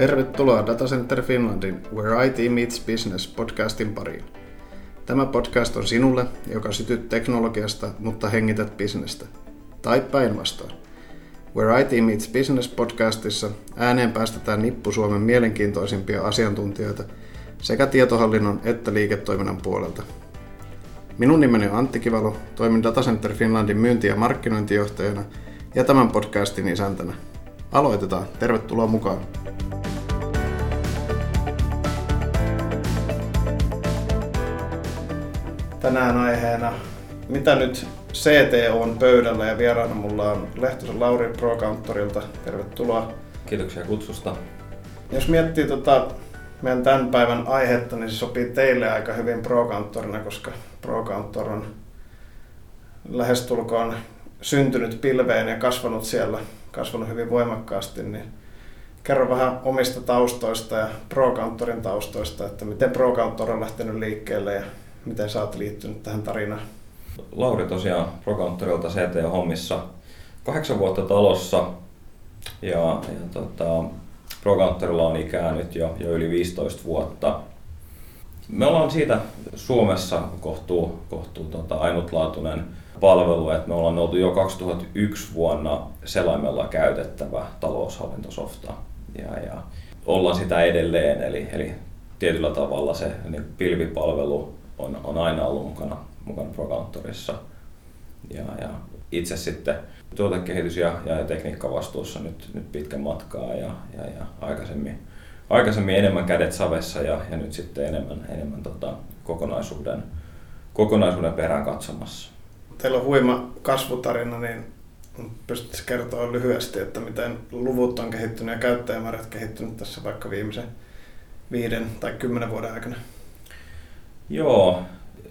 Tervetuloa Data Center Finlandin Where IT Meets Business podcastin pariin. Tämä podcast on sinulle, joka sytyt teknologiasta, mutta hengität bisnestä. Tai päinvastoin. Where IT Meets Business podcastissa ääneen päästetään nippu Suomen mielenkiintoisimpia asiantuntijoita sekä tietohallinnon että liiketoiminnan puolelta. Minun nimeni on Antti Kivalo, toimin Data Center Finlandin myynti- ja markkinointijohtajana ja tämän podcastin isäntänä. Aloitetaan. Tervetuloa mukaan. Tänään aiheena, mitä nyt CT on pöydällä ja vieraana mulla on Lehtosen Lauri ProCountorilta. Tervetuloa. Kiitoksia kutsusta. Jos miettii tota meidän tämän päivän aihetta, niin se sopii teille aika hyvin ProCountorina, koska ProCountor on lähestulkoon syntynyt pilveen ja kasvanut siellä, kasvanut hyvin voimakkaasti, niin kerro vähän omista taustoista ja ProCountorin taustoista, että miten ProCountor on lähtenyt liikkeelle ja miten sä oot liittynyt tähän tarinaan? Lauri tosiaan ProCountorilta CT-hommissa kahdeksan vuotta talossa ja, ja tota, ProCountorilla on ikää nyt jo, jo yli 15 vuotta. Me ollaan siitä Suomessa kohtuu, kohtuu tota, ainutlaatuinen palvelu, että me ollaan oltu jo 2001 vuonna selaimella käytettävä taloushallintosofta ja, ja ollaan sitä edelleen, eli, eli tietyllä tavalla se niin pilvipalvelu on, on aina ollut mukana, mukana ProCountorissa. Ja, ja itse sitten tuotekehitys- ja, ja tekniikkavastuussa nyt, nyt pitkän matkaa ja, ja, ja aikaisemmin, aikaisemmin enemmän kädet savessa ja, ja nyt sitten enemmän, enemmän tota, kokonaisuuden, kokonaisuuden perään katsomassa. Teillä on huima kasvutarina, niin pystytkö kertoa lyhyesti, että miten luvut on kehittynyt ja käyttäjämäärät kehittynyt tässä vaikka viimeisen viiden tai kymmenen vuoden aikana? Joo,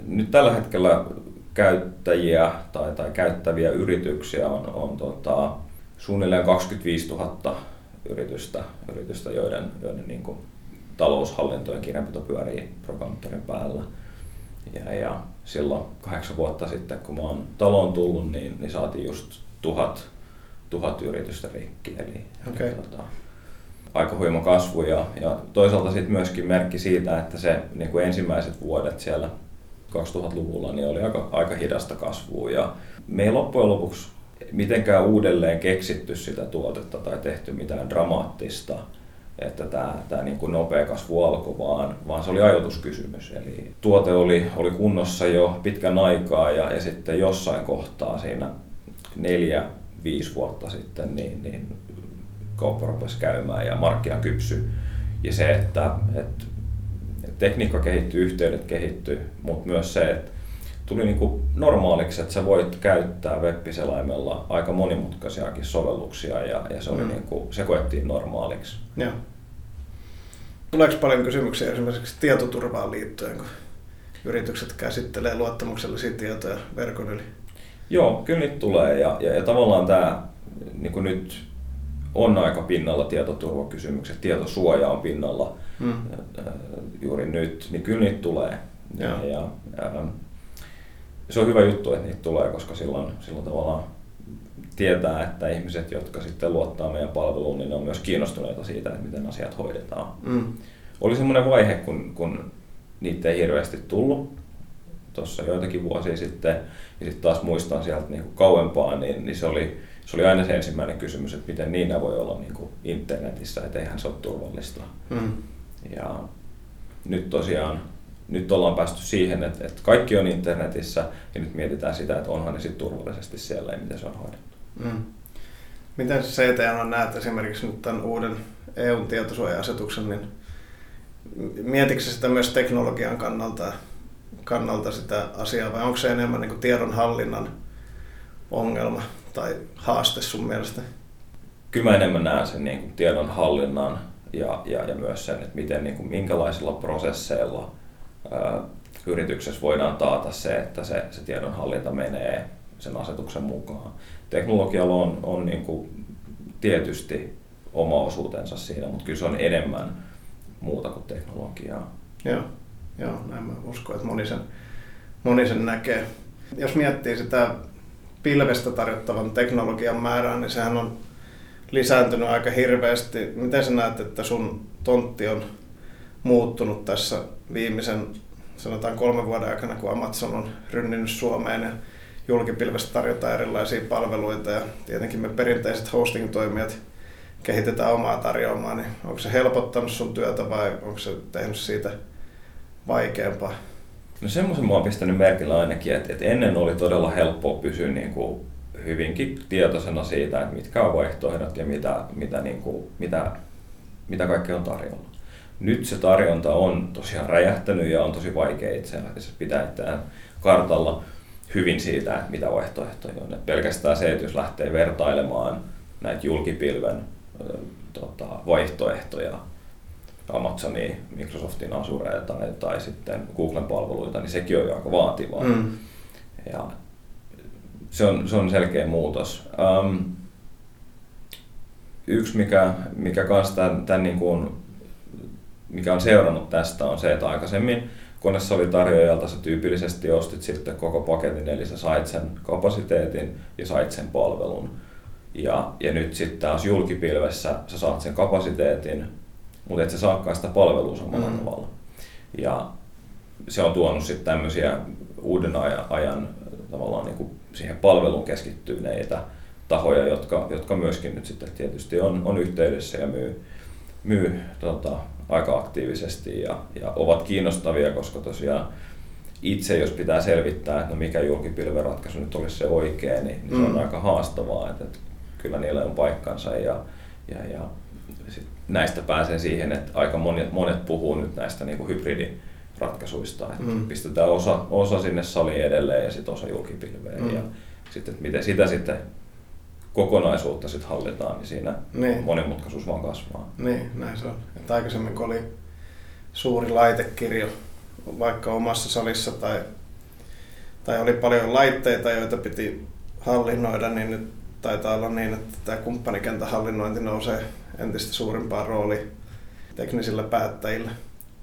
nyt tällä hetkellä käyttäjiä tai, tai käyttäviä yrityksiä on, on tota, suunnilleen 25 000 yritystä, yritystä joiden, joiden niin kuin, taloushallinto ja kirjanpito pyörii ProCountorin päällä. Ja, ja silloin kahdeksan vuotta sitten, kun mä oon taloon tullut, niin, niin saatiin just tuhat, tuhat yritystä rikki. Eli, okay. eli tota, aika huima kasvu ja, ja toisaalta sitten myöskin merkki siitä, että se niin kuin ensimmäiset vuodet siellä 2000-luvulla niin oli aika, aika hidasta kasvua ja me ei loppujen lopuksi mitenkään uudelleen keksitty sitä tuotetta tai tehty mitään dramaattista, että tämä, tämä niin kuin nopea kasvu alkoi, vaan, vaan se oli ajatuskysymys. Eli tuote oli, oli kunnossa jo pitkän aikaa ja, ja sitten jossain kohtaa siinä neljä, viisi vuotta sitten, niin, niin kauppa rupesi käymään ja markkina kypsy. Ja se, että, että tekniikka kehittyy, yhteydet kehittyy, mutta myös se, että tuli niin kuin normaaliksi, että sä voit käyttää web-selaimella aika monimutkaisiakin sovelluksia ja, ja se, oli mm. niin kuin, se koettiin normaaliksi. Joo. Tuleeko paljon kysymyksiä esimerkiksi tietoturvaan liittyen, kun yritykset käsittelee luottamuksellisia tietoja verkon yli? Joo, kyllä niitä tulee ja, ja, ja tavallaan tämä niin kuin nyt on aika pinnalla tietoturvakysymykset, tietosuoja on pinnalla mm. juuri nyt, niin kyllä niitä tulee. Ja, ja, ja, se on hyvä juttu, että niitä tulee, koska silloin, silloin tavallaan tietää, että ihmiset, jotka sitten luottaa meidän palveluun, niin ne on myös kiinnostuneita siitä, että miten asiat hoidetaan. Mm. Oli semmoinen vaihe, kun, kun niitä ei hirveästi tullut tuossa joitakin vuosia sitten, ja sitten taas muistan sieltä niin kuin kauempaa, niin, niin se oli se oli aina se ensimmäinen kysymys, että miten niin voi olla niin kuin internetissä, että eihän se ole turvallista. Mm. Ja nyt tosiaan, nyt ollaan päästy siihen, että, että kaikki on internetissä ja nyt mietitään sitä, että onhan ne sitten turvallisesti siellä ja miten se on hoidettu. Mm. Miten se CTN näet esimerkiksi nyt tämän uuden EUn tietosuoja-asetuksen, niin mietitkö sitä myös teknologian kannalta, kannalta sitä asiaa vai onko se enemmän niin tiedonhallinnan ongelma? Tai haaste sun mielestä? Kyllä mä enemmän näen sen niin kuin tiedon hallinnan ja, ja, ja myös sen, että miten, niin kuin, minkälaisilla prosesseilla ää, yrityksessä voidaan taata se, että se, se tiedonhallinta menee sen asetuksen mukaan. Teknologialla on, on niin kuin tietysti oma osuutensa siinä, mutta kyllä se on enemmän muuta kuin teknologiaa. Joo, Joo näin mä uskon, että moni sen, moni sen näkee. Jos miettii sitä pilvestä tarjottavan teknologian määrää, niin sehän on lisääntynyt aika hirveästi. Miten sä näet, että sun tontti on muuttunut tässä viimeisen sanotaan kolmen vuoden aikana, kun Amazon on rynninyt Suomeen ja julkipilvestä tarjotaan erilaisia palveluita ja tietenkin me perinteiset hosting-toimijat kehitetään omaa tarjoamaa, niin onko se helpottanut sun työtä vai onko se tehnyt siitä vaikeampaa? No semmoisen mä oon pistänyt merkillä ainakin, että, että ennen oli todella helppoa pysyä niin kuin hyvinkin tietoisena siitä, että mitkä on vaihtoehdot ja mitä, mitä, niin kuin, mitä, mitä kaikkea on tarjolla. Nyt se tarjonta on tosiaan räjähtänyt ja on tosi vaikea itse asiassa pitää itseään kartalla hyvin siitä, että mitä vaihtoehtoja on. Et pelkästään se, että jos lähtee vertailemaan näitä julkipilven tota, vaihtoehtoja, Amazonia, Microsoftin Azurea tai, tai sitten Googlen palveluita, niin sekin on jo aika vaativaa. Mm. Ja se on, se on selkeä muutos. Um, yksi, mikä, mikä kanssa tämän, tämän niin kuin, mikä on seurannut tästä, on se, että aikaisemmin koneessa oli tarjoajalta, sä tyypillisesti ostit sitten koko paketin, eli sä sait sen kapasiteetin ja sait sen palvelun. Ja, ja nyt sitten taas julkipilvessä sä saat sen kapasiteetin, mutta et sä saakaan sitä palvelua samalla mm. tavalla. Ja se on tuonut sitten tämmöisiä uuden ajan, ajan tavallaan niin kuin siihen palveluun keskittyneitä tahoja, jotka, jotka myöskin nyt sitten tietysti on, on yhteydessä ja myy, myy tota, aika aktiivisesti ja, ja ovat kiinnostavia, koska tosiaan itse jos pitää selvittää, että no mikä julkipilveratkaisu nyt olisi se oikea, niin, niin se on mm. aika haastavaa, että, että kyllä niillä on paikkansa ja, ja, ja sit näistä pääsee siihen, että aika monet, monet puhuu nyt näistä niin kuin hybridiratkaisuista, että mm. pistetään osa, osa sinne saliin edelleen ja sitten osa julkipilveen mm. ja sitten, että miten sitä sitten kokonaisuutta sitten hallitaan, niin siinä niin. monimutkaisuus vaan kasvaa. Niin, näin se on. Että aikaisemmin kun oli suuri laitekirjo vaikka omassa salissa tai, tai oli paljon laitteita, joita piti hallinnoida, niin nyt taitaa olla niin, että tämä kumppanikentän hallinnointi nousee entistä suurimpaan rooliin teknisillä päättäjillä.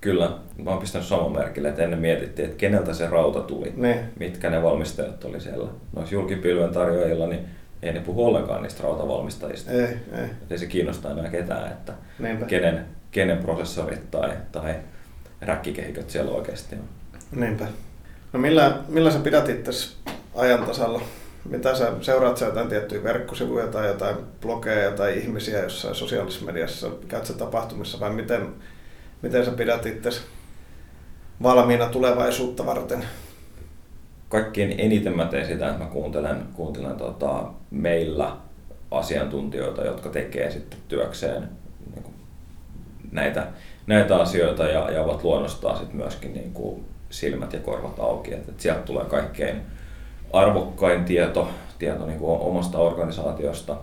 Kyllä, mä oon pistänyt saman merkille, että ennen mietittiin, että keneltä se rauta tuli, ne. mitkä ne valmistajat oli siellä. Noissa julkipilven tarjoajilla, niin ei ne puhu ollenkaan niistä rautavalmistajista. Ei, ei. ei se kiinnostaa enää ketään, että kenen, kenen prosessorit tai, tai räkkikehikot siellä oikeasti on. Niinpä. No millä, millä sä pidät itse ajan tasalla? Mitä sä seuraat sä jotain tiettyjä verkkosivuja tai jotain blogeja tai ihmisiä jossain sosiaalisessa mediassa? Käyt sä tapahtumissa vai miten, miten sä pidät itse valmiina tulevaisuutta varten? kaikkein eniten mä teen sitä, että mä kuuntelen, kuuntelen tota, meillä asiantuntijoita, jotka tekee sitten työkseen niin näitä, näitä asioita ja, ja ovat luonnostaan sitten myöskin niin kuin silmät ja korvat auki. Et, et sieltä tulee kaikkein arvokkain tieto, tieto niin kuin omasta organisaatiosta.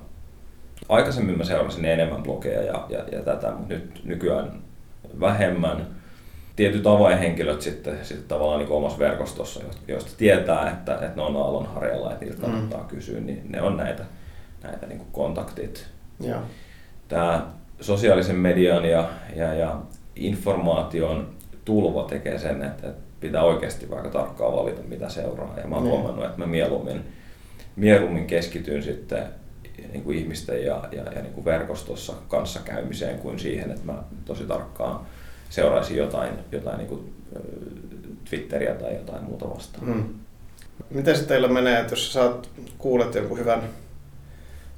Aikaisemmin mä seurasin enemmän blogeja ja, ja, ja tätä, mutta nyt nykyään vähemmän tietyt avainhenkilöt sitten, sitten tavallaan niin omassa verkostossa, joista tietää, että, että ne on aallonharjalla, että niiltä mm. kannattaa mm. kysyä, niin ne on näitä, näitä niin kontaktit. Ja. Tämä sosiaalisen median ja, ja, ja informaation tulva tekee sen, että, että pitää oikeasti vaikka tarkkaan valita, mitä seuraa. Ja mä oon mm. huomannut, että mä mieluummin, mieluummin keskityn sitten niin kuin ihmisten ja, ja, ja niin kuin verkostossa kanssakäymiseen kuin siihen, että mä tosi tarkkaan seuraisi jotain, jotain niin kuin Twitteriä tai jotain muuta vastaan. Mm. Miten se teillä menee, että jos saat, kuulet jonkun hyvän,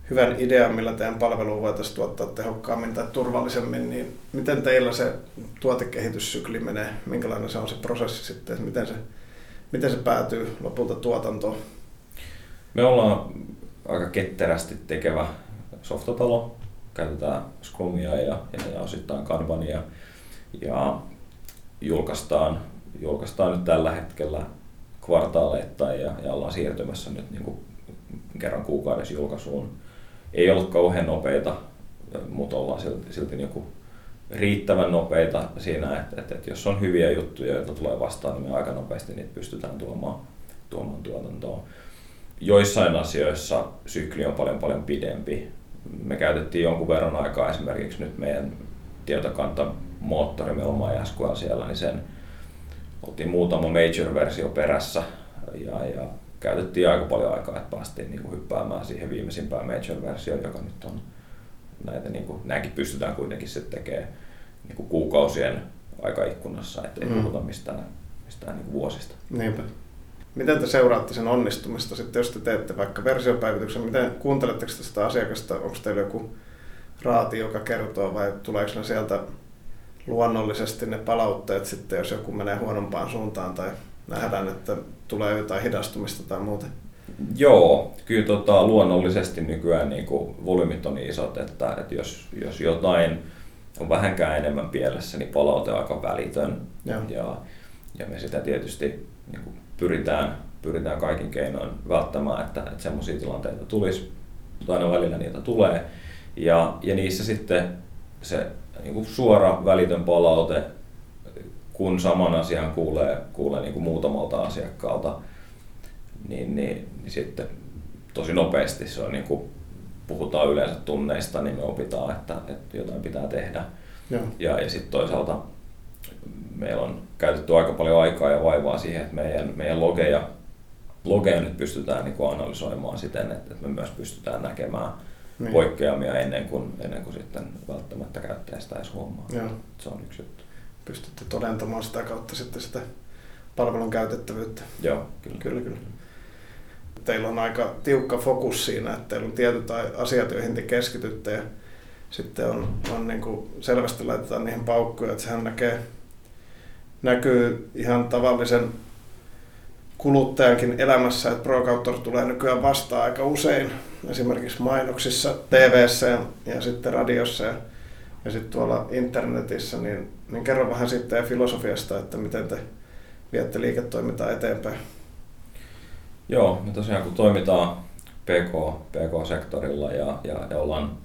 hyvän idean, millä teidän palvelua voitaisiin tuottaa tehokkaammin tai turvallisemmin, niin miten teillä se tuotekehityssykli menee? Minkälainen se on se prosessi sitten? Miten se, miten se päätyy lopulta tuotantoon? Me ollaan aika ketterästi tekevä softatalo. Käytetään Scrumia ja, ja, ja osittain Kanbania ja julkaistaan, julkaistaan nyt tällä hetkellä kvartaaleittain ja, ja ollaan siirtymässä nyt niin kuin kerran kuukaudessa julkaisuun. Ei ollut kauhean nopeita, mutta ollaan silti, silti niin riittävän nopeita siinä, että, että, että jos on hyviä juttuja, joita tulee vastaan, niin me aika nopeasti niitä pystytään tuomaan, tuomaan tuotantoon. Joissain asioissa sykli on paljon paljon pidempi. Me käytettiin jonkun verran aikaa esimerkiksi nyt meidän tietokanta moottori, meillä on MySQL siellä, niin sen oltiin muutama major-versio perässä ja, ja käytettiin aika paljon aikaa, että päästiin niin kuin hyppäämään siihen viimeisimpään major-versioon, joka nyt on, näitä niin kuin, nämäkin pystytään kuitenkin sitten tekemään niin kuin kuukausien aikaikkunassa, ettei mm. puhuta mistään, mistään niin vuosista. Niinpä. Miten te seuraatte sen onnistumista sitten, jos te teette vaikka versiopäivityksen? Miten kuunteletteko sitä asiakasta? Onko teillä joku raati, joka kertoo vai tuleeko ne sieltä luonnollisesti ne palautteet sitten, jos joku menee huonompaan suuntaan tai nähdään, että tulee jotain hidastumista tai muuta? Joo, kyllä tota, luonnollisesti nykyään niin kuin, volyymit on niin isot, että, että jos, jos jotain on vähänkään enemmän pielessä, niin palaute on aika välitön. Ja, ja, ja me sitä tietysti niin kuin, pyritään, pyritään kaikin keinoin välttämään, että, että semmoisia tilanteita tulisi, mutta aina välillä niitä tulee. Ja, ja niissä sitten se niin kuin suora välitön palaute, kun saman asian kuulee, kuulee niin kuin muutamalta asiakkaalta, niin, niin, niin sitten tosi nopeasti se on niin kuin, puhutaan yleensä tunneista, niin me opitaan, että, että jotain pitää tehdä. Joo. Ja, ja sitten toisaalta meillä on käytetty aika paljon aikaa ja vaivaa siihen, että meidän, meidän logeja, logeja nyt pystytään niin kuin analysoimaan siten, että, että me myös pystytään näkemään niin. poikkeamia ennen kuin, ennen kuin sitten välttämättä käyttäjä sitä edes huomaa. Joo. Se on yksi juttu. Pystytte todentamaan sitä kautta sitten sitä palvelun käytettävyyttä. Joo, kyllä. kyllä, kyllä. Teillä on aika tiukka fokus siinä, että teillä on tietyt asiat, joihin te keskitytte ja sitten on, on niin kuin selvästi laitetaan niihin paukkuja, että sehän näkee, näkyy ihan tavallisen kuluttajankin elämässä, että ProCounttor tulee nykyään vastaan aika usein, esimerkiksi mainoksissa, tv ja sitten radiossa ja, ja sitten tuolla internetissä, niin, niin kerro vähän sitten filosofiasta, että miten te viette liiketoimintaa eteenpäin. Joo, me tosiaan kun toimitaan PK, PK-sektorilla ja, ja, ja ollaan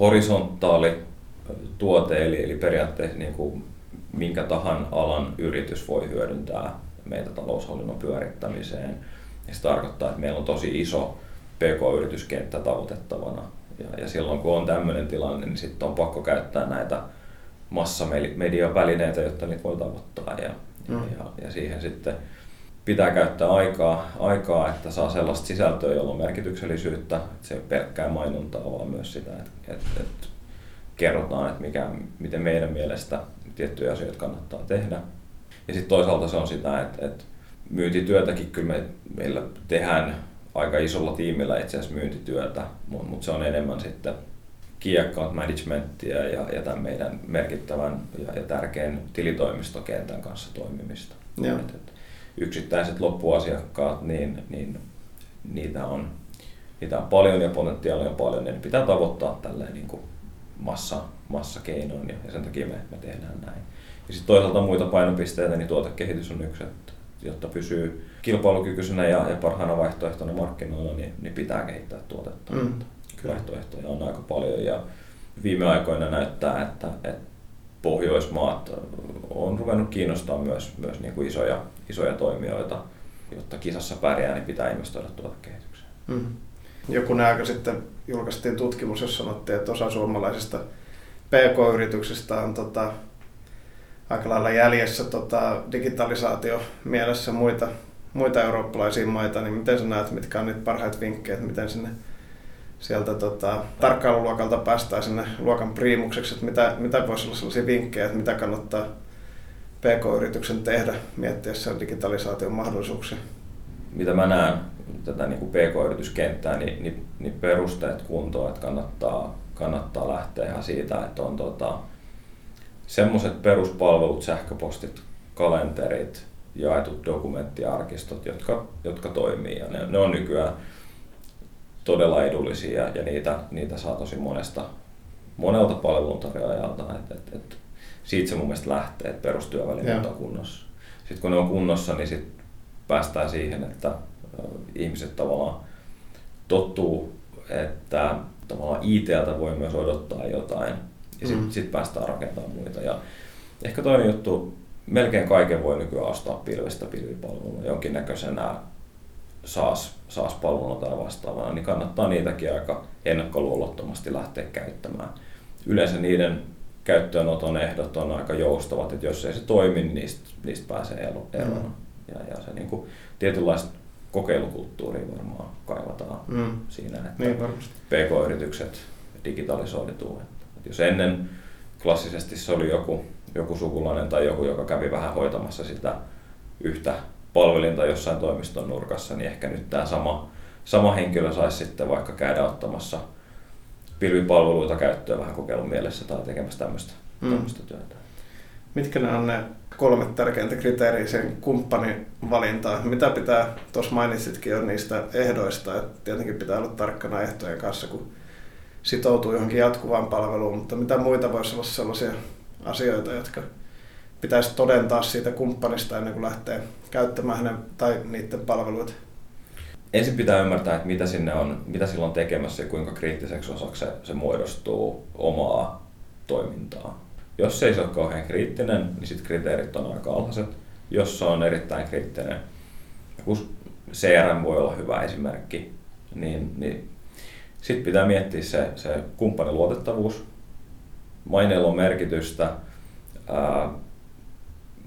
horisontaali tuote, eli, eli periaatteessa niin kuin minkä tahan alan yritys voi hyödyntää meitä taloushallinnon pyörittämiseen. Ja se tarkoittaa, että meillä on tosi iso PK-yrityskenttä tavoitettavana. Ja, ja silloin kun on tämmöinen tilanne, niin sitten on pakko käyttää näitä massamedian välineitä, jotta niitä voi tavoittaa. Ja, mm. ja, ja siihen sitten pitää käyttää aikaa, aikaa, että saa sellaista sisältöä, jolla on merkityksellisyyttä. Että se ei ole pelkkää mainontaa, vaan myös sitä, että, että, että kerrotaan, että mikä, miten meidän mielestä tiettyjä asioita kannattaa tehdä. Ja sitten toisaalta se on sitä, että, että myyntityötäkin kyllä me, meillä tehdään aika isolla tiimillä itse asiassa myyntityötä, mutta mut se on enemmän sitten key account managementia ja, ja tämän meidän merkittävän ja, ja tärkeän tilitoimistokentän kanssa toimimista. Et, et yksittäiset loppuasiakkaat, niin, niin niitä, on, niitä on paljon ja potentiaalia on paljon, niin pitää tavoittaa tälleen niin kuin massa, massakeinoin ja, ja sen takia me, me tehdään näin. Ja sitten toisaalta muita painopisteitä, niin tuotekehitys on yksi, että jotta pysyy kilpailukykyisenä ja, ja parhaana vaihtoehtona markkinoilla, niin, niin pitää kehittää tuotetta. Mm. Vaihtoehtoja on aika paljon ja viime aikoina näyttää, että, että Pohjoismaat on ruvennut kiinnostaa myös, myös niin kuin isoja, isoja toimijoita, jotta kisassa pärjää, niin pitää investoida tuotekehitykseen. Mm. Joku aika sitten julkaistiin tutkimus, jossa sanottiin, että osa suomalaisista PK-yrityksistä on tota, aika lailla jäljessä tota, digitalisaatio mielessä muita, muita eurooppalaisia maita, niin miten sä näet, mitkä on niitä parhaita vinkkejä, että miten sinne sieltä tota, tarkkailuluokalta päästään sinne luokan priimukseksi, että mitä, mitä voisi olla sellaisia vinkkejä, että mitä kannattaa PK-yrityksen tehdä miettiessä digitalisaation mahdollisuuksia? Mitä mä näen tätä niin kuin PK-yrityskenttää, niin, niin, niin perusteet kuntoon, että kannattaa, kannattaa lähteä ihan siitä, että on tota, semmoiset peruspalvelut, sähköpostit, kalenterit, jaetut dokumenttiarkistot, jotka, jotka toimii ja ne, ne on nykyään todella edullisia ja niitä, niitä saa tosi monesta, monelta palveluntarjoajalta. Et, et, et, siitä se mun mielestä lähtee, että perustyövälineet on kunnossa. Sitten kun ne on kunnossa, niin sit päästään siihen, että ihmiset tavallaan tottuu, että tavallaan ITltä voi myös odottaa jotain ja sitten mm. sit päästään rakentamaan muita. Ja ehkä toinen juttu, melkein kaiken voi nykyään ostaa pilvestä pilvipalveluna jonkinnäköisenä SaaS, SaaS-palveluna tai vastaavana, niin kannattaa niitäkin aika ennakkoluulottomasti lähteä käyttämään. Yleensä niiden käyttöönoton ehdot on aika joustavat, että jos ei se toimi, niin niistä, niistä pääsee eroon. Mm. Ja, ja se niin kuin, tietynlaista kokeilukulttuuria varmaan kaivataan mm. siinä, että niin, PK-yritykset digitalisoituu. Et jos ennen klassisesti se oli joku, joku sukulainen tai joku, joka kävi vähän hoitamassa sitä yhtä palvelinta jossain toimiston nurkassa, niin ehkä nyt tämä sama, sama henkilö saisi sitten vaikka käydä ottamassa pilvipalveluita käyttöön vähän kokeilun mielessä tai tekemässä tämmöistä, mm. tämmöistä työtä. Mitkä ne on ne kolme tärkeintä kriteeriä sen kumppanin valintaan? Mitä pitää, tuossa mainitsitkin jo niistä ehdoista, että tietenkin pitää olla tarkkana ehtojen kanssa, kun sitoutuu johonkin jatkuvaan palveluun, mutta mitä muita voisi olla sellaisia asioita, jotka pitäisi todentaa siitä kumppanista ennen kuin lähtee käyttämään hänen tai niiden palveluita? Ensin pitää ymmärtää, että mitä, sinne on, mitä sillä on tekemässä ja kuinka kriittiseksi osaksi se, se muodostuu omaa toimintaa. Jos se ei ole kauhean kriittinen, niin sitten kriteerit on aika alhaiset. Jos se on erittäin kriittinen, kun CRM voi olla hyvä esimerkki, niin, niin sitten pitää miettiä se, se kumppanin luotettavuus. Maineilla on merkitystä, ää,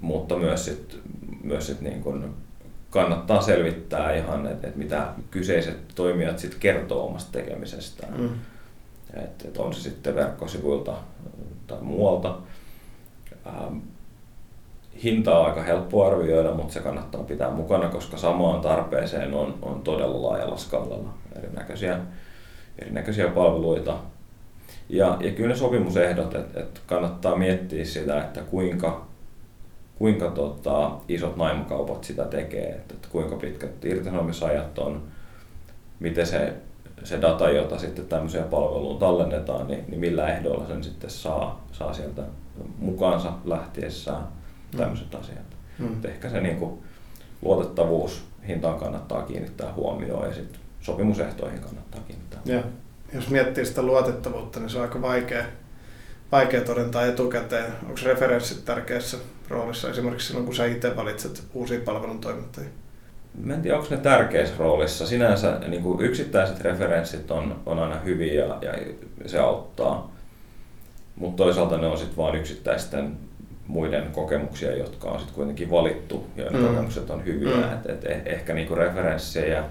mutta myös, sit, myös sit niin kun kannattaa selvittää ihan, että et mitä kyseiset toimijat sit kertoo omasta tekemisestään. Mm. Et, et on se sitten verkkosivuilta tai muualta. Ähm, hinta on aika helppo arvioida, mutta se kannattaa pitää mukana, koska samaan tarpeeseen on, on todella laajalla skaalalla erinäköisiä, erinäköisiä palveluita. Ja, ja kyllä ne sopimusehdot, että et kannattaa miettiä sitä, että kuinka, kuinka tota, isot naimakaupat sitä tekee, että, että kuinka pitkät irtisanomisajat on, miten se se data, jota sitten tämmöiseen palveluun tallennetaan, niin, niin millä ehdoilla sen sitten saa, saa sieltä mukaansa lähtiessään mm. tämmöiset mm. asiat. Mm. ehkä se niin kuin, luotettavuus hintaan kannattaa kiinnittää huomioon ja sitten sopimusehtoihin kannattaa kiinnittää ja. Jos miettii sitä luotettavuutta, niin se on aika vaikea, vaikea todentaa etukäteen. Onko referenssit tärkeässä roolissa esimerkiksi silloin, kun sä itse valitset uusia palveluntoimittajia? Mä en tiedä, onko ne tärkeissä roolissa. Sinänsä niin kuin yksittäiset referenssit on, on aina hyviä ja, ja se auttaa. Mutta toisaalta ne on sitten vain yksittäisten muiden kokemuksia, jotka on sitten kuitenkin valittu, joiden mm. kokemukset on hyviä. Mm. Et, et eh, ehkä niinku referenssejä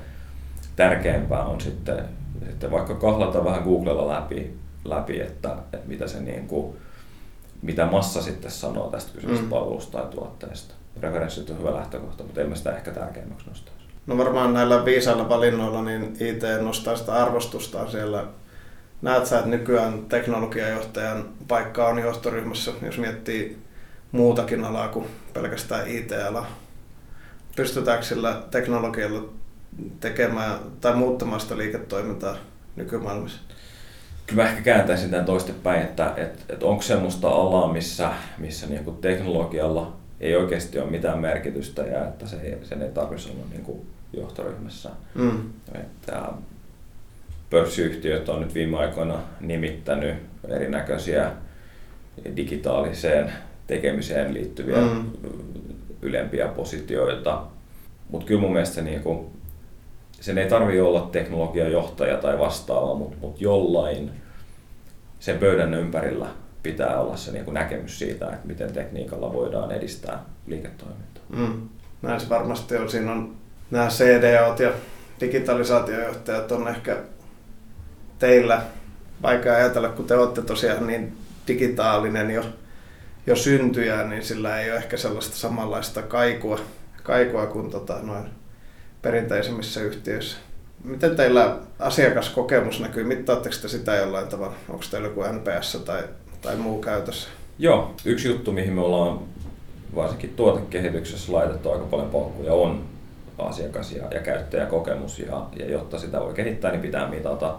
tärkeämpää on sitten, sitten vaikka kahlata vähän Googlella läpi, läpi että, että mitä, se niinku, mitä massa sitten sanoo tästä kyseisestä mm. palvelusta tai tuotteesta referenssit on hyvä lähtökohta, mutta emme sitä ehkä tärkeimmäksi nostaisi. No varmaan näillä viisailla valinnoilla niin IT nostaa sitä arvostustaan siellä. Näet sä, että nykyään teknologiajohtajan paikka on johtoryhmässä, jos miettii muutakin alaa kuin pelkästään IT-alaa. Pystytäänkö sillä teknologialla tekemään tai muuttamaan sitä liiketoimintaa nykymaailmassa? Kyllä mä ehkä kääntäisin tämän toistepäin, että, että, että onko semmoista alaa, missä, missä niin teknologialla ei oikeasti ole mitään merkitystä ja että se, sen ei tarvitsisi olla niin kuin johtoryhmässä. Mm. Että pörssiyhtiöt on nyt viime aikoina nimittänyt erinäköisiä digitaaliseen tekemiseen liittyviä mm. ylempiä positioita. Mutta kyllä mun mielestä se, niin kuin, sen ei tarvitse olla teknologiajohtaja tai vastaava, mutta mut jollain sen pöydän ympärillä pitää olla se niin kuin näkemys siitä, että miten tekniikalla voidaan edistää liiketoimintaa. Mm. Näin se varmasti on. Siinä on nämä CDOt ja digitalisaatiojohtajat on ehkä teillä vaikea ajatella, kun te olette tosiaan niin digitaalinen jo, jo syntyjä, niin sillä ei ole ehkä sellaista samanlaista kaikua, kaikua kuin tota, noin perinteisemmissä yhtiöissä. Miten teillä asiakaskokemus näkyy? Mittaatteko te sitä jollain tavalla? Onko teillä joku NPS tai tai muu käytössä? Joo, yksi juttu, mihin me ollaan varsinkin tuotekehityksessä laitettu aika paljon paukkuja on asiakas- ja, ja käyttäjäkokemus. Ja, ja jotta sitä voi kehittää, niin pitää mitata.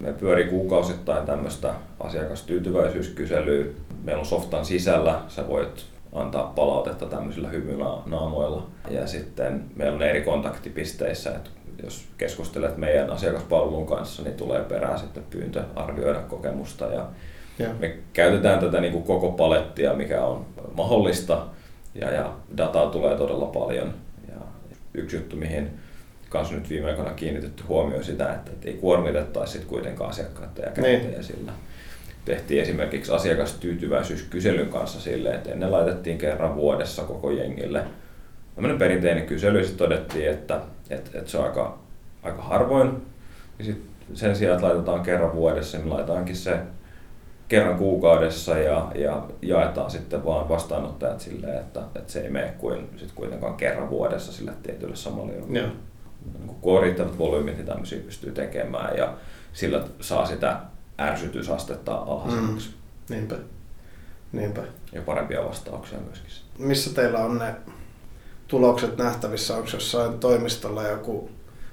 Me pyörii kuukausittain tämmöistä asiakastyytyväisyyskyselyä. Meillä on softan sisällä, sä voit antaa palautetta tämmöisillä hymynaamoilla. Ja sitten meillä on eri kontaktipisteissä, että jos keskustelet meidän asiakaspalvelun kanssa, niin tulee perään sitten pyyntö arvioida kokemusta. Ja ja. Me käytetään tätä niin kuin koko palettia, mikä on mahdollista ja, ja dataa tulee todella paljon. Ja yksi juttu, mihin kanssa nyt viime aikoina kiinnitetty huomioon sitä, että, että ei kuormitettaisi sit kuitenkaan asiakkaita ja käyttäjiä niin. sillä. Tehtiin esimerkiksi asiakastyytyväisyyskyselyn kanssa sille, että ennen laitettiin kerran vuodessa koko jengille tämmöinen perinteinen kysely, ja todettiin, että, että, että se on aika, aika harvoin. Ja sitten sen sijaan, että laitetaan kerran vuodessa, niin laitetaankin se kerran kuukaudessa ja, ja jaetaan sitten vaan vastaanottajat silleen, että, että se ei mene kuin sit kuitenkaan kerran vuodessa sille tietylle samalle Joo. Niin kun on riittävät volyymit, niin tämmöisiä pystyy tekemään ja sillä saa sitä ärsytysastetta alhaisemmaksi. Mm. Niinpä. Niinpä. Ja parempia vastauksia myöskin. Missä teillä on ne tulokset nähtävissä? Onko jossain toimistolla joku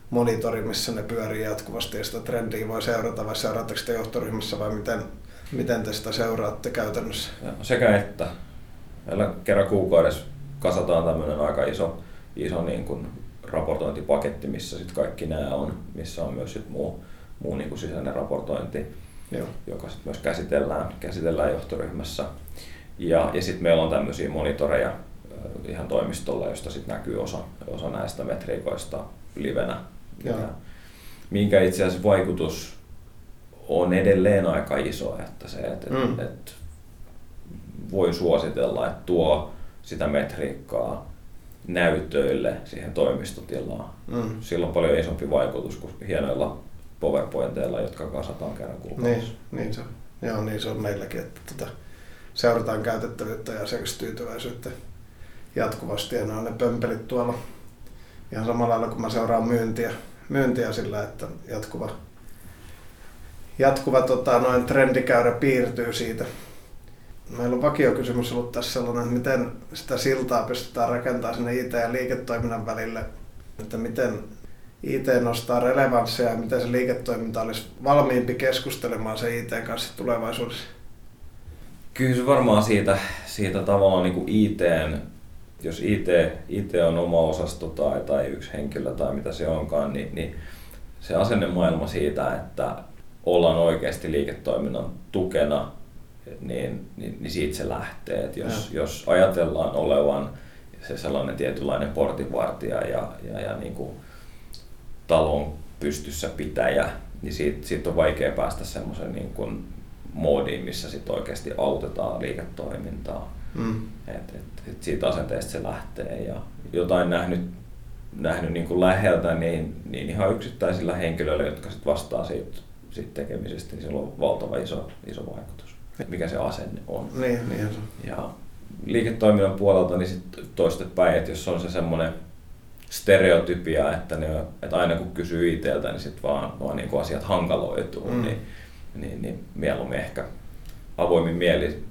monitori, missä ne pyörii jatkuvasti ja sitä trendiä voi seurata vai seuraatteko te johtoryhmässä vai miten, miten te sitä seuraatte käytännössä? Sekä että. Meillä kerran kuukaudessa kasataan tämmöinen aika iso, iso niin kuin raportointipaketti, missä sitten kaikki nämä on, missä on myös sit muu, muu niin kuin sisäinen raportointi, Joo. joka sitten myös käsitellään, käsitellään johtoryhmässä. Ja, ja sitten meillä on tämmöisiä monitoreja ihan toimistolla, josta sitten näkyy osa, osa näistä metriikoista livenä. Joo. Ja, minkä itse asiassa vaikutus on edelleen aika iso, että se, että mm. et, et voi suositella, että tuo sitä metriikkaa näytöille siihen toimistotilaan. Mm. Sillä on paljon isompi vaikutus kuin hienoilla PowerPointeilla, jotka kasataan kerran kuukaudessa. Niin, niin se. Joo, niin se on meilläkin, että tota, seurataan käytettävyyttä ja asiakastyytyväisyyttä jatkuvasti ja ne on ne pömpelit tuolla ihan samalla lailla kuin mä seuraan myyntiä, myyntiä sillä, että jatkuva, jatkuva tota, noin trendikäyrä piirtyy siitä. Meillä on vakiokysymys ollut tässä sellainen, että miten sitä siltaa pystytään rakentamaan sinne IT- ja liiketoiminnan välille, että miten IT nostaa relevanssia ja miten se liiketoiminta olisi valmiimpi keskustelemaan se IT kanssa tulevaisuudessa? Kyllä se varmaan siitä, siitä tavallaan niin kuin ITn jos IT, IT on oma osasto tai, tai yksi henkilö tai mitä se onkaan, niin, niin se asennemaailma siitä, että ollaan oikeasti liiketoiminnan tukena, niin, niin, niin siitä se lähtee. Et jos, jos ajatellaan olevan se sellainen tietynlainen portinvartija ja, ja, ja niin kuin talon pystyssä pitäjä, niin siitä, siitä on vaikea päästä semmoisen niin kuin moodiin, missä sit oikeasti autetaan liiketoimintaa. Mm. Et, et, et siitä asenteesta se lähtee ja jotain nähnyt, nähnyt niin kuin läheltä, niin, niin ihan yksittäisillä henkilöillä, jotka sit vastaa siitä, siitä tekemisestä, niin sillä on valtava iso, iso vaikutus, mikä se asenne on. Niin, niin Ja liiketoiminnan puolelta niin sit toistepäin, että jos on se semmoinen stereotypia, että, ne, että aina kun kysyy itseltä, niin sitten vaan, vaan niin asiat hankaloituu, mm. niin, niin, niin mieluummin ehkä avoimin mieli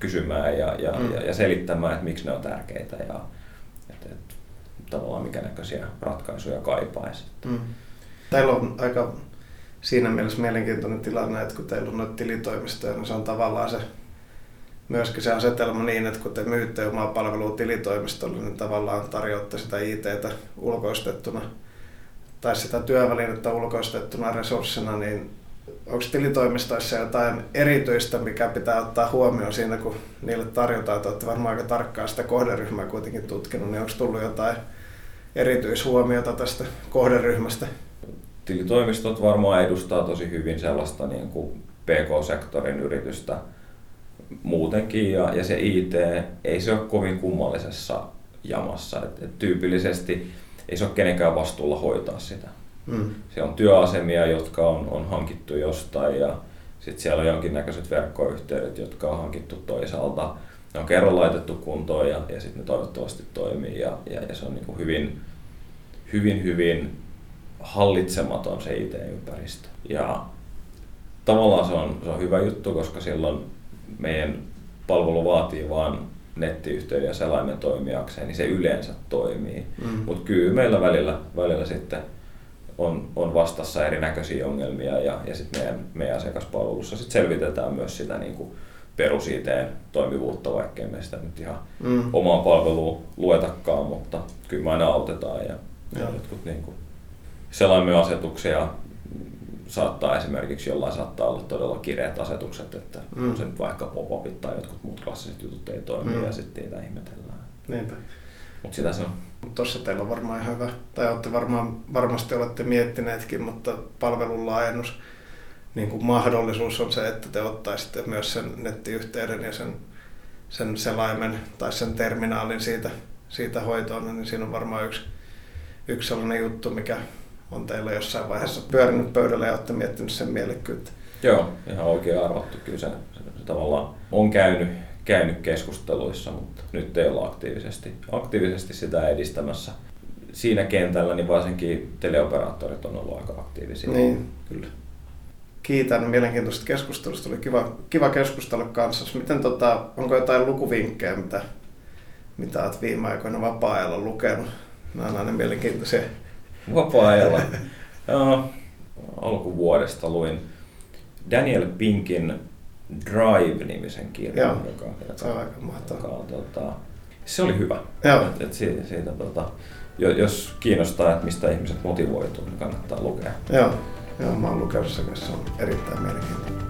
kysymään ja, ja, mm. ja, ja selittämään, että miksi ne on tärkeitä ja että, että tavallaan mikä näköisiä ratkaisuja kaipaisi. Mm. Teillä on aika siinä mielessä mielenkiintoinen tilanne, että kun teillä on noita tilitoimistoja, niin se on tavallaan se myöskin se asetelma niin, että kun te myytte omaa palvelua tilitoimistolle, niin tavallaan tarjoatte sitä ITtä ulkoistettuna tai sitä työvälinettä ulkoistettuna resurssina, niin onko tilitoimistoissa jotain erityistä, mikä pitää ottaa huomioon siinä, kun niille tarjotaan, että olette varmaan aika tarkkaan sitä kohderyhmää kuitenkin tutkinut, niin onko tullut jotain erityishuomiota tästä kohderyhmästä? Tilitoimistot varmaan edustaa tosi hyvin sellaista niin kuin PK-sektorin yritystä muutenkin ja, ja se IT ei se ole kovin kummallisessa jamassa. Et, et tyypillisesti ei se ole kenenkään vastuulla hoitaa sitä. Mm. Se on työasemia, jotka on, on hankittu jostain ja sitten siellä on jonkinnäköiset verkkoyhteydet, jotka on hankittu toisaalta. Ne on kerran laitettu kuntoon ja, ja sitten ne toivottavasti toimii ja, ja, ja se on niin hyvin, hyvin, hyvin hallitsematon se IT-ympäristö. Ja tavallaan se on, se on hyvä juttu, koska silloin meidän palvelu vaatii vain nettiyhteyden ja selaimen toimijakseen, niin se yleensä toimii. Mm. Mutta kyllä meillä välillä, välillä sitten on, on vastassa erinäköisiä ongelmia ja, ja sitten meidän, meidän asiakaspalvelussa sit selvitetään myös sitä niin kuin perusiteen toimivuutta, vaikkei me sitä nyt ihan mm. omaan palveluun luetakaan, mutta kyllä me aina autetaan ja, ja. jotkut niin kuin asetuksia saattaa esimerkiksi jollain saattaa olla todella kireät asetukset, että mm. se nyt vaikka pop tai jotkut muut klassiset jutut ei toimi mm. ja sitten niitä ihmetellään. Niinpä. Mutta sitä se on. Tuossa teillä on varmaan ihan hyvä, tai olette varmaan, varmasti olette miettineetkin, mutta palvelun laajennus, niin kuin mahdollisuus on se, että te ottaisitte myös sen nettiyhteyden ja sen, sen selaimen tai sen terminaalin siitä, siitä hoitoon, niin siinä on varmaan yksi, yksi sellainen juttu, mikä on teillä jossain vaiheessa pyörinyt pöydällä ja olette miettinyt sen mielekkyyttä. Joo, ihan oikein arvattu. Kyllä se, se, se tavallaan on käynyt, käynyt keskusteluissa, mutta nyt ei olla aktiivisesti, aktiivisesti sitä edistämässä. Siinä kentällä niin varsinkin teleoperaattorit on ollut aika aktiivisia. Niin. Kyllä. Kiitän mielenkiintoisesta keskustelusta. Oli kiva, kiva keskustella kanssa. Miten, tota, onko jotain lukuvinkkejä, mitä, mitä olet viime aikoina vapaa-ajalla lukenut? Nämä on aina mielenkiintoisia. Vapaa-ajalla. Alkuvuodesta luin Daniel Pinkin Drive-nimisen kirjan, Joo, joka, joka, se on aika joka on, tota, se oli hyvä. Joo. Et, et siitä, siitä, tota, jo- jos kiinnostaa, että mistä ihmiset motivoituu, niin kannattaa lukea. Joo, joo mä oon lukenut sen kanssa. Se on erittäin mielenkiintoinen.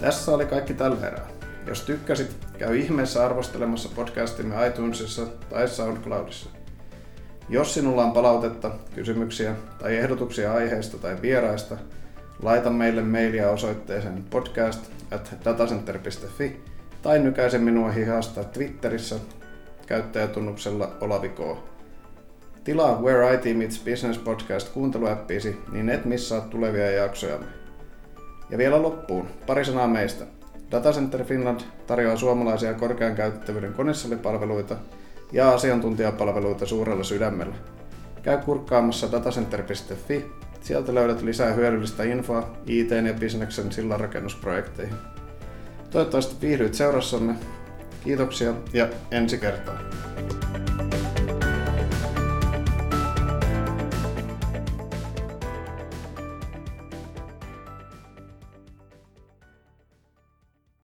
Tässä oli kaikki tällä erää. Jos tykkäsit, käy ihmeessä arvostelemassa podcastimme iTunesissa tai SoundCloudissa. Jos sinulla on palautetta, kysymyksiä tai ehdotuksia aiheesta tai vieraista, laita meille mailia osoitteeseen podcast at datacenter.fi tai nykäise minua hihasta Twitterissä käyttäjätunnuksella Olavi K. Tilaa Where IT Meets Business podcast kuunteluäppiisi, niin et missaa tulevia jaksojamme. Ja vielä loppuun, pari sanaa meistä. Datacenter Finland tarjoaa suomalaisia korkean käytettävyyden konesalipalveluita ja asiantuntijapalveluita suurella sydämellä. Käy kurkkaamassa datacenter.fi, sieltä löydät lisää hyödyllistä infoa IT- ja bisneksen sillanrakennusprojekteihin. Toivottavasti viihdyit seurassamme. Kiitoksia ja ensi kertaa.